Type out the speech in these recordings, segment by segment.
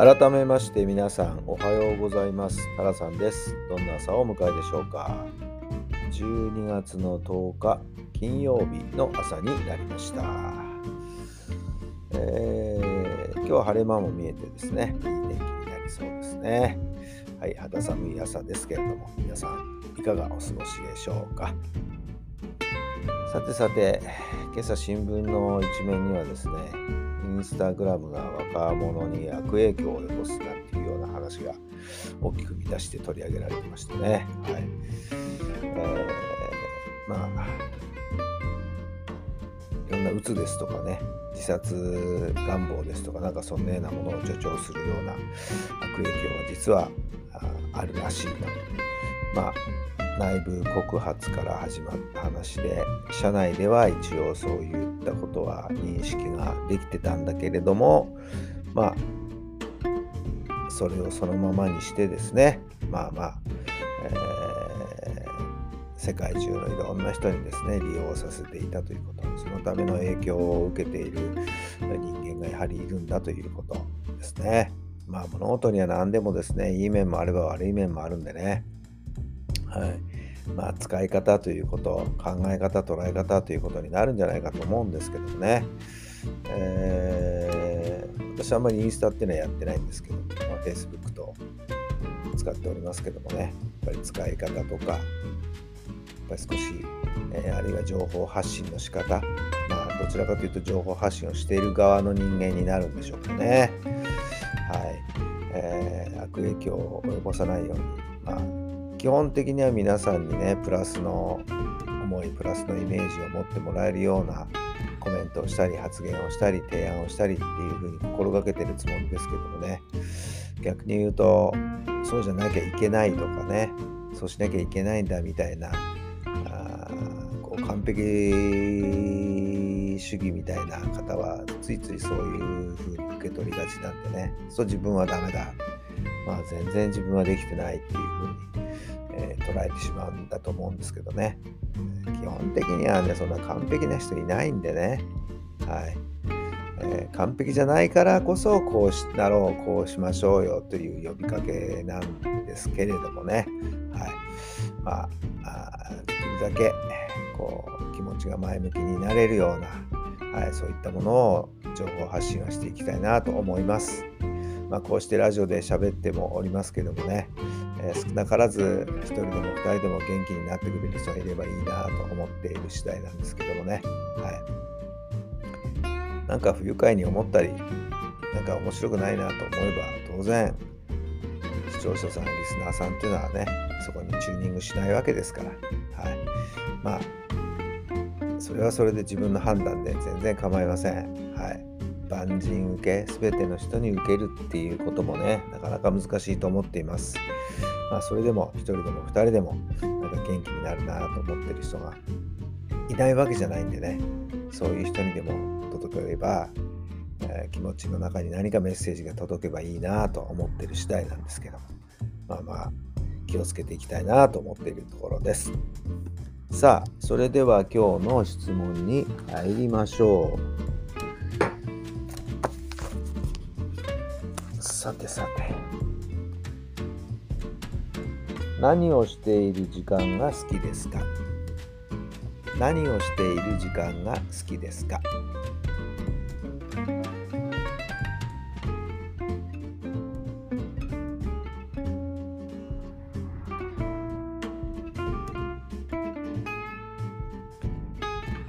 改めまして皆さんおはようございます。タラさんです。どんな朝をお迎えでしょうか。12月の10日金曜日の朝になりました、えー、今日は晴れ間も見えてですねいい天気になりそうですね。はい肌寒い朝ですけれども皆さんいかがお過ごしでしょうか。さてさて今朝新聞の一面にはですねインスタグラムが若者に悪影響を及ぼすなんていうような話が大きく見出して取り上げられてましてね。はい。えー、まあ、いろんな鬱ですとかね、自殺願望ですとか、なんかそんなようなものを助長するような悪影響が実はあるらしいなと。まあ内部告発から始まった話で社内では一応そういったことは認識ができてたんだけれどもまあそれをそのままにしてですねまあまあ、えー、世界中のいろんな人にですね利用させていたということそのための影響を受けている人間がやはりいるんだということですね。まあ物事には何でもですねいい面もあれば悪い面もあるんでねはいまあ、使い方ということ考え方捉え方ということになるんじゃないかと思うんですけどもね、えー、私はあんまりインスタっていうのはやってないんですけど、まあ、Facebook と使っておりますけどもね。やっぱり使い方とかやっぱり少し、えー、あるいは情報発信の仕方まあどちらかというと情報発信をしている側の人間になるんでしょうかね。はい、えー、悪影響を及ぼさないようにまあ基本的には皆さんにねプラスの思いプラスのイメージを持ってもらえるようなコメントをしたり発言をしたり提案をしたりっていうふうに心がけてるつもりですけどもね。逆に言うとそうじゃなきゃいけないとかね。そうしなきゃいけないんだみたいなあこう完璧主義みたいな方はついついそういうふうに受け取りがちなんでね。そう自分はダメだ。まあ全然自分はできてないっていうふうにえー、捉えてしまうんだと思うんですけどね。基本的にはねそんな完璧な人いないんでね。はい、えー、完璧じゃないからこそこうしなろうこうしましょうよという呼びかけなんですけれどもね。はい。まあできるだけこう気持ちが前向きになれるような、はい、そういったものを情報発信をしていきたいなと思います。まあ、こうしてラジオで喋ってもおりますけどもね、少なからず1人でも2人でも元気になってくれる人がいればいいなと思っている次第なんですけどもね、はい、なんか不愉快に思ったりなんか面白くないなと思えば当然視聴者さんリスナーさんっていうのはねそこにチューニングしないわけですから、はい、まあそれはそれで自分の判断で全然構いません。はい。万人受け全ての人に受けるっていうこともねなかなか難しいと思っています。まあ、それでも1人でも2人でもなんか元気になるなと思ってる人がいないわけじゃないんでねそういう人にでも届ければ、えー、気持ちの中に何かメッセージが届けばいいなと思ってる次第なんですけどまあまあ気をつけていきたいなと思っているところです。さあそれでは今日の質問に入りましょう。さてさて。何をしている時間が好きですか？何をしている時間が好きですか？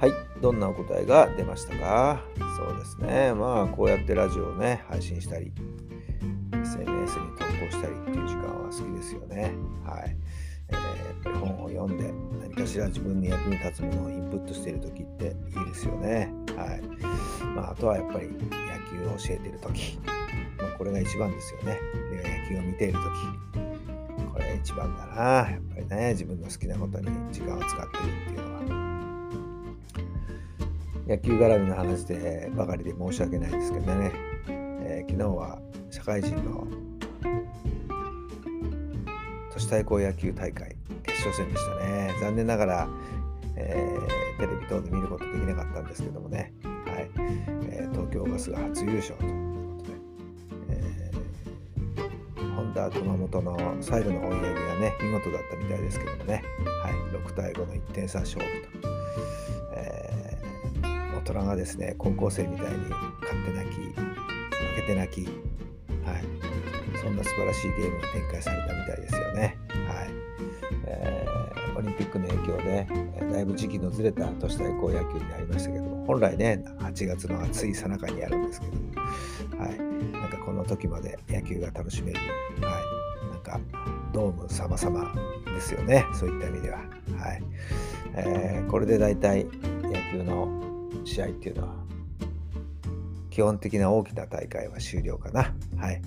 はい、どんなお答えが出ましたか？そうですね。まあ、こうやってラジオをね、配信したり、したりっていう時間は好きですよね。はい。えー、やっぱり本を読んで何かしら自分に役に立つものをインプットしている時っていいですよね。はい。まあ、あとはやっぱり野球を教えてる時、まあ、これが一番ですよね。野球を見ている時。これが一番だな。やっぱりね自分の好きなことに時間を使ってるっていうのは。野球絡みの話でばかりで申し訳ないですけどね、えー、昨日は社会人の市対抗野球大会決勝戦でしたね。残念ながら、えー、テレビ等で見ることできなかったんですけどもね、はい。えー、東京ガスが初優勝ということで、えー、ホンダ熊本の最後の追い上げがね見事だったみたいですけどもね、はい、6対5の1点差勝負と。えー大人がですね高校生みたいに勝って泣き負けて泣き、はい、そんな素晴らしいゲームが展開されたみたいですよね。はい。えー、オリンピックの影響でだいぶ時期のずれた都市対抗野球になりましたけども本来ね8月の暑いさなかにやるんですけども、はい、なんかこの時まで野球が楽しめる、はい、なんかドーム様々ですよね。そういった意味では。はい。えー、これで大体野球の試合っていうのは基本的な大きな大会は終了かな。はい。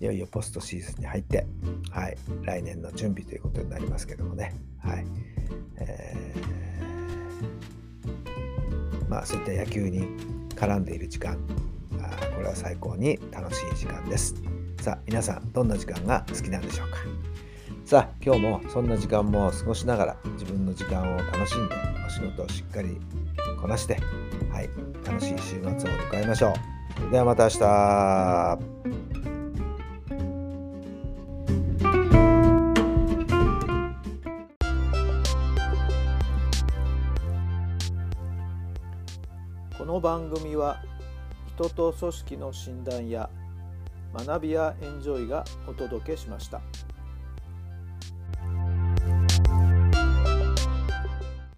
いよいよポストシーズンに入って、はい。来年の準備ということになりますけどもね。はい。えー、まあそういった野球に絡んでいる時間、あこれは最高に楽しい時間です。さあ、皆さん、どんな時間が好きなんでしょうか。さあ、今日もそんな時間も過ごしながら自分の時間を楽しんでお仕事をしっかりこなして、はい、楽しい週末を迎えましょう。ではまた明日。この番組は人と組織の診断や学びやエンジョイがお届けしました。